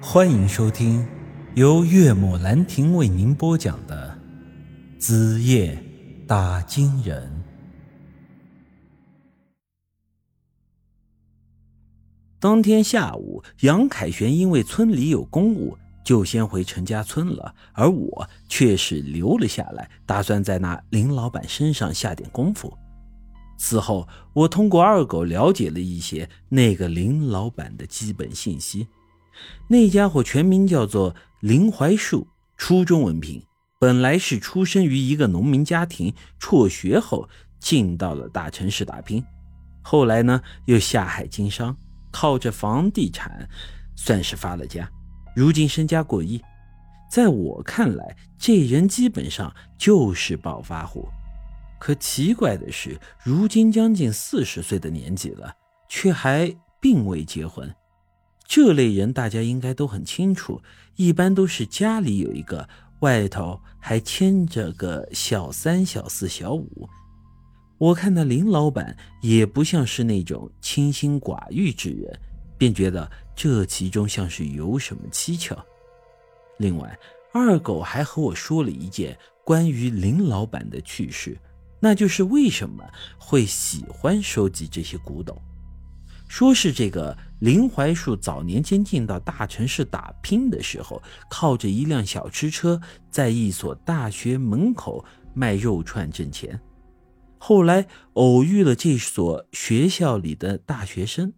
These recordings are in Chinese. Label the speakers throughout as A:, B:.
A: 欢迎收听由岳母兰亭为您播讲的《子夜打金人》。当天下午，杨凯旋因为村里有公务，就先回陈家村了，而我却是留了下来，打算在那林老板身上下点功夫。此后，我通过二狗了解了一些那个林老板的基本信息。那家伙全名叫做林怀树，初中文凭，本来是出生于一个农民家庭，辍学后进到了大城市打拼，后来呢又下海经商，靠着房地产算是发了家，如今身家过亿。在我看来，这人基本上就是暴发户。可奇怪的是，如今将近四十岁的年纪了，却还并未结婚。这类人大家应该都很清楚，一般都是家里有一个，外头还牵着个小三、小四、小五。我看那林老板也不像是那种清心寡欲之人，便觉得这其中像是有什么蹊跷。另外，二狗还和我说了一件关于林老板的趣事，那就是为什么会喜欢收集这些古董。说是这个林槐树早年间进到大城市打拼的时候，靠着一辆小吃车，在一所大学门口卖肉串挣钱。后来偶遇了这所学校里的大学生，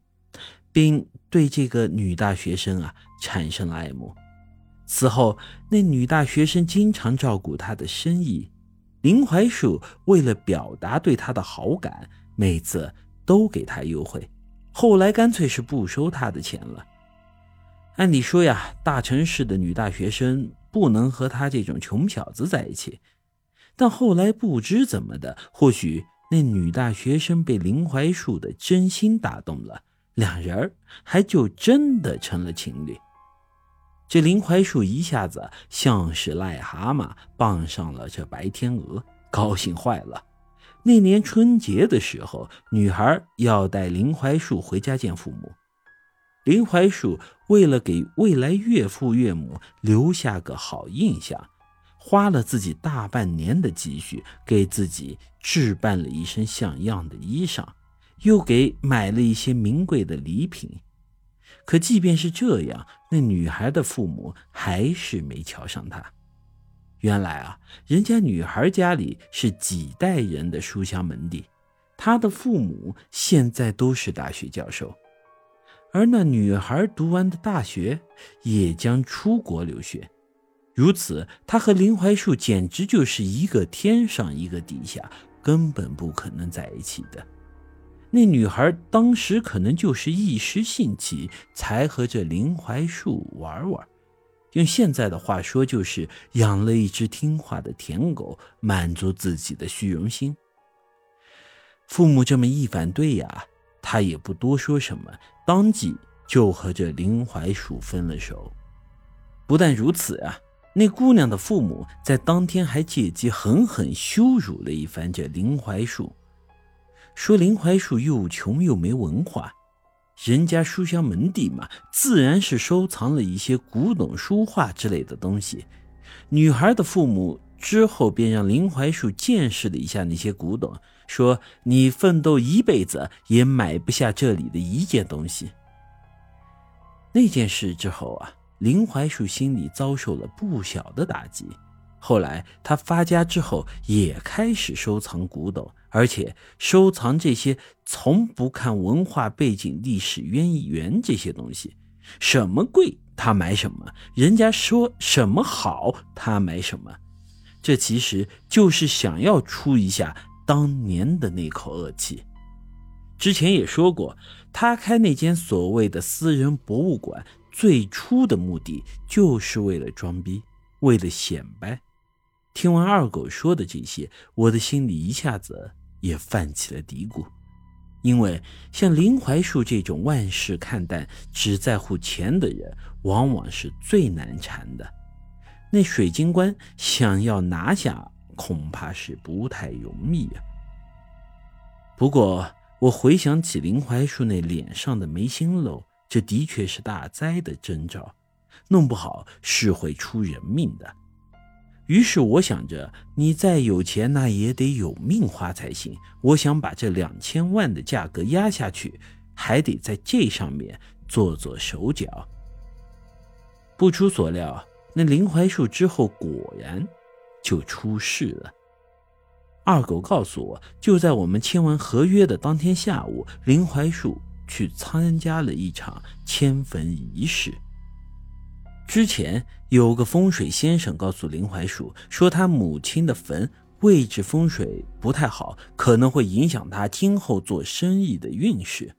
A: 并对这个女大学生啊产生了爱慕。此后，那女大学生经常照顾他的生意，林槐树为了表达对他的好感，每次都给他优惠。后来干脆是不收他的钱了。按理说呀，大城市的女大学生不能和他这种穷小子在一起。但后来不知怎么的，或许那女大学生被林槐树的真心打动了，两人还就真的成了情侣。这林槐树一下子像是癞蛤蟆傍上了这白天鹅，高兴坏了。那年春节的时候，女孩要带林槐树回家见父母。林槐树为了给未来岳父岳母留下个好印象，花了自己大半年的积蓄，给自己置办了一身像样的衣裳，又给买了一些名贵的礼品。可即便是这样，那女孩的父母还是没瞧上他。原来啊，人家女孩家里是几代人的书香门第，她的父母现在都是大学教授，而那女孩读完的大学也将出国留学。如此，她和林怀树简直就是一个天上一个地下，根本不可能在一起的。那女孩当时可能就是一时兴起，才和这林怀树玩玩。用现在的话说，就是养了一只听话的舔狗，满足自己的虚荣心。父母这么一反对呀，他也不多说什么，当即就和这林怀树分了手。不但如此啊，那姑娘的父母在当天还借机狠狠羞辱了一番这林怀树，说林怀树又穷又没文化。人家书香门第嘛，自然是收藏了一些古董书画之类的东西。女孩的父母之后便让林槐树见识了一下那些古董，说：“你奋斗一辈子也买不下这里的一件东西。”那件事之后啊，林槐树心里遭受了不小的打击。后来他发家之后，也开始收藏古董。而且收藏这些从不看文化背景、历史渊源这些东西，什么贵他买什么，人家说什么好他买什么，这其实就是想要出一下当年的那口恶气。之前也说过，他开那间所谓的私人博物馆，最初的目的就是为了装逼，为了显摆。听完二狗说的这些，我的心里一下子。也泛起了嘀咕，因为像林怀树这种万事看淡、只在乎钱的人，往往是最难缠的。那水晶棺想要拿下，恐怕是不太容易啊。不过，我回想起林怀树那脸上的眉心漏，这的确是大灾的征兆。弄不好是会出人命的。于是我想着，你再有钱，那也得有命花才行。我想把这两千万的价格压下去，还得在这上面做做手脚。不出所料，那林槐树之后果然就出事了。二狗告诉我，就在我们签完合约的当天下午，林槐树去参加了一场迁坟仪式。之前有个风水先生告诉林槐树，说他母亲的坟位置风水不太好，可能会影响他今后做生意的运势。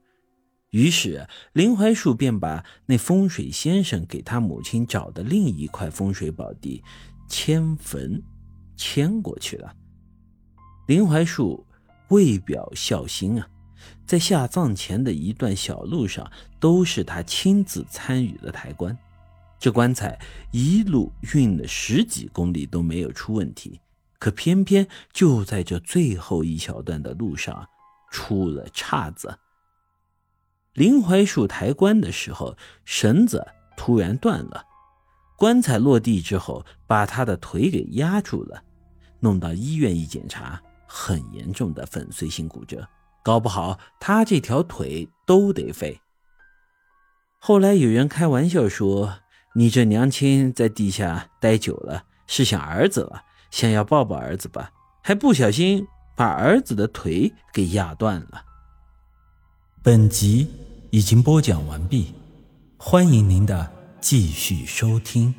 A: 于是林槐树便把那风水先生给他母亲找的另一块风水宝地迁坟迁过去了。林槐树为表孝心啊，在下葬前的一段小路上，都是他亲自参与的抬棺。这棺材一路运了十几公里都没有出问题，可偏偏就在这最后一小段的路上出了岔子。林槐树抬棺的时候，绳子突然断了，棺材落地之后把他的腿给压住了，弄到医院一检查，很严重的粉碎性骨折，搞不好他这条腿都得废。后来有人开玩笑说。你这娘亲在地下待久了，是想儿子了，想要抱抱儿子吧？还不小心把儿子的腿给压断了。
B: 本集已经播讲完毕，欢迎您的继续收听。